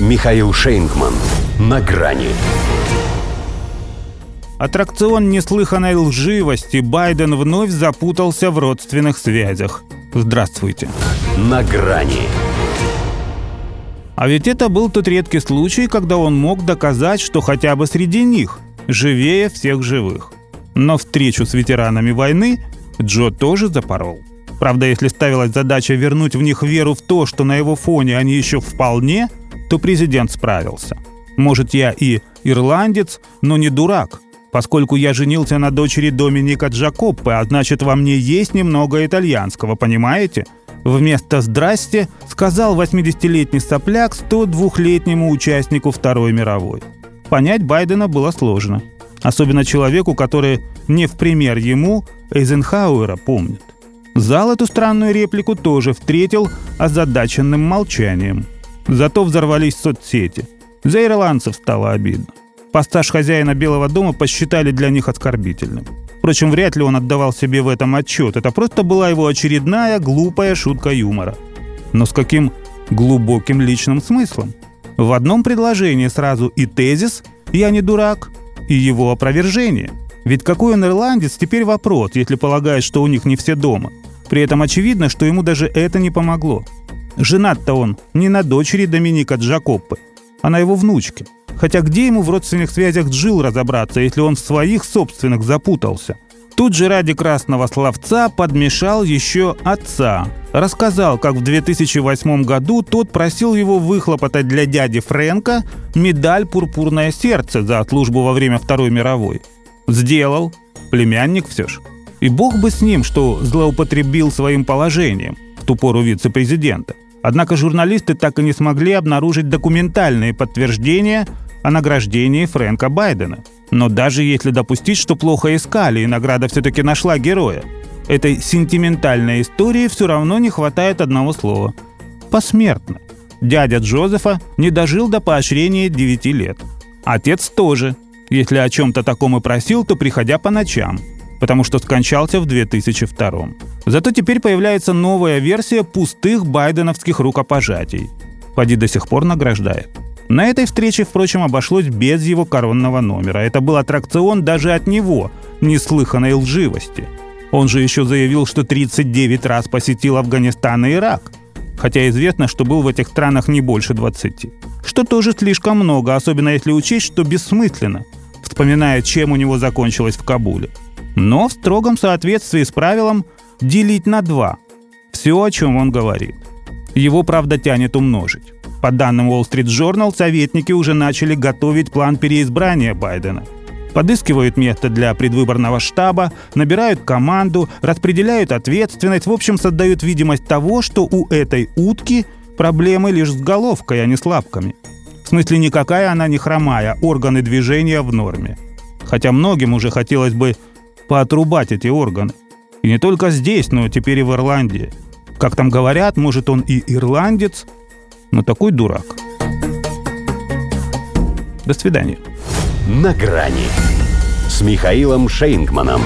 Михаил Шейнгман. На грани. Аттракцион неслыханной лживости Байден вновь запутался в родственных связях. Здравствуйте. На грани. А ведь это был тот редкий случай, когда он мог доказать, что хотя бы среди них живее всех живых. Но встречу с ветеранами войны Джо тоже запорол. Правда, если ставилась задача вернуть в них веру в то, что на его фоне они еще вполне – то президент справился. Может, я и ирландец, но не дурак, поскольку я женился на дочери Доминика Джакоппе, а значит, во мне есть немного итальянского, понимаете? Вместо «здрасте» сказал 80-летний сопляк 102-летнему участнику Второй мировой. Понять Байдена было сложно. Особенно человеку, который не в пример ему Эйзенхауэра помнит. Зал эту странную реплику тоже встретил озадаченным молчанием – Зато взорвались соцсети. За ирландцев стало обидно. Постаж хозяина Белого дома посчитали для них оскорбительным. Впрочем, вряд ли он отдавал себе в этом отчет. Это просто была его очередная глупая шутка юмора. Но с каким глубоким личным смыслом? В одном предложении сразу и тезис «я не дурак», и его опровержение. Ведь какой он ирландец, теперь вопрос, если полагает, что у них не все дома. При этом очевидно, что ему даже это не помогло. Женат-то он не на дочери Доминика Джакоппы, а на его внучке. Хотя где ему в родственных связях Джил разобраться, если он в своих собственных запутался? Тут же ради красного словца подмешал еще отца. Рассказал, как в 2008 году тот просил его выхлопотать для дяди Фрэнка медаль «Пурпурное сердце» за службу во время Второй мировой. Сделал. Племянник все ж. И бог бы с ним, что злоупотребил своим положением в ту пору вице-президента. Однако журналисты так и не смогли обнаружить документальные подтверждения о награждении Фрэнка Байдена. Но даже если допустить, что плохо искали, и награда все-таки нашла героя, этой сентиментальной истории все равно не хватает одного слова. Посмертно. Дядя Джозефа не дожил до поощрения 9 лет. Отец тоже. Если о чем-то таком и просил, то приходя по ночам – потому что скончался в 2002. Зато теперь появляется новая версия пустых байденовских рукопожатий. Поди до сих пор награждает. На этой встрече, впрочем, обошлось без его коронного номера. Это был аттракцион даже от него, неслыханной лживости. Он же еще заявил, что 39 раз посетил Афганистан и Ирак. Хотя известно, что был в этих странах не больше 20. Что тоже слишком много, особенно если учесть, что бессмысленно, вспоминая, чем у него закончилось в Кабуле – но в строгом соответствии с правилом делить на два. Все, о чем он говорит. Его, правда, тянет умножить. По данным Wall Street Journal, советники уже начали готовить план переизбрания Байдена. Подыскивают место для предвыборного штаба, набирают команду, распределяют ответственность, в общем, создают видимость того, что у этой утки проблемы лишь с головкой, а не с лапками. В смысле, никакая она не хромая, органы движения в норме. Хотя многим уже хотелось бы поотрубать эти органы. И не только здесь, но теперь и в Ирландии. Как там говорят, может он и ирландец, но такой дурак. До свидания. На грани с Михаилом Шейнгманом.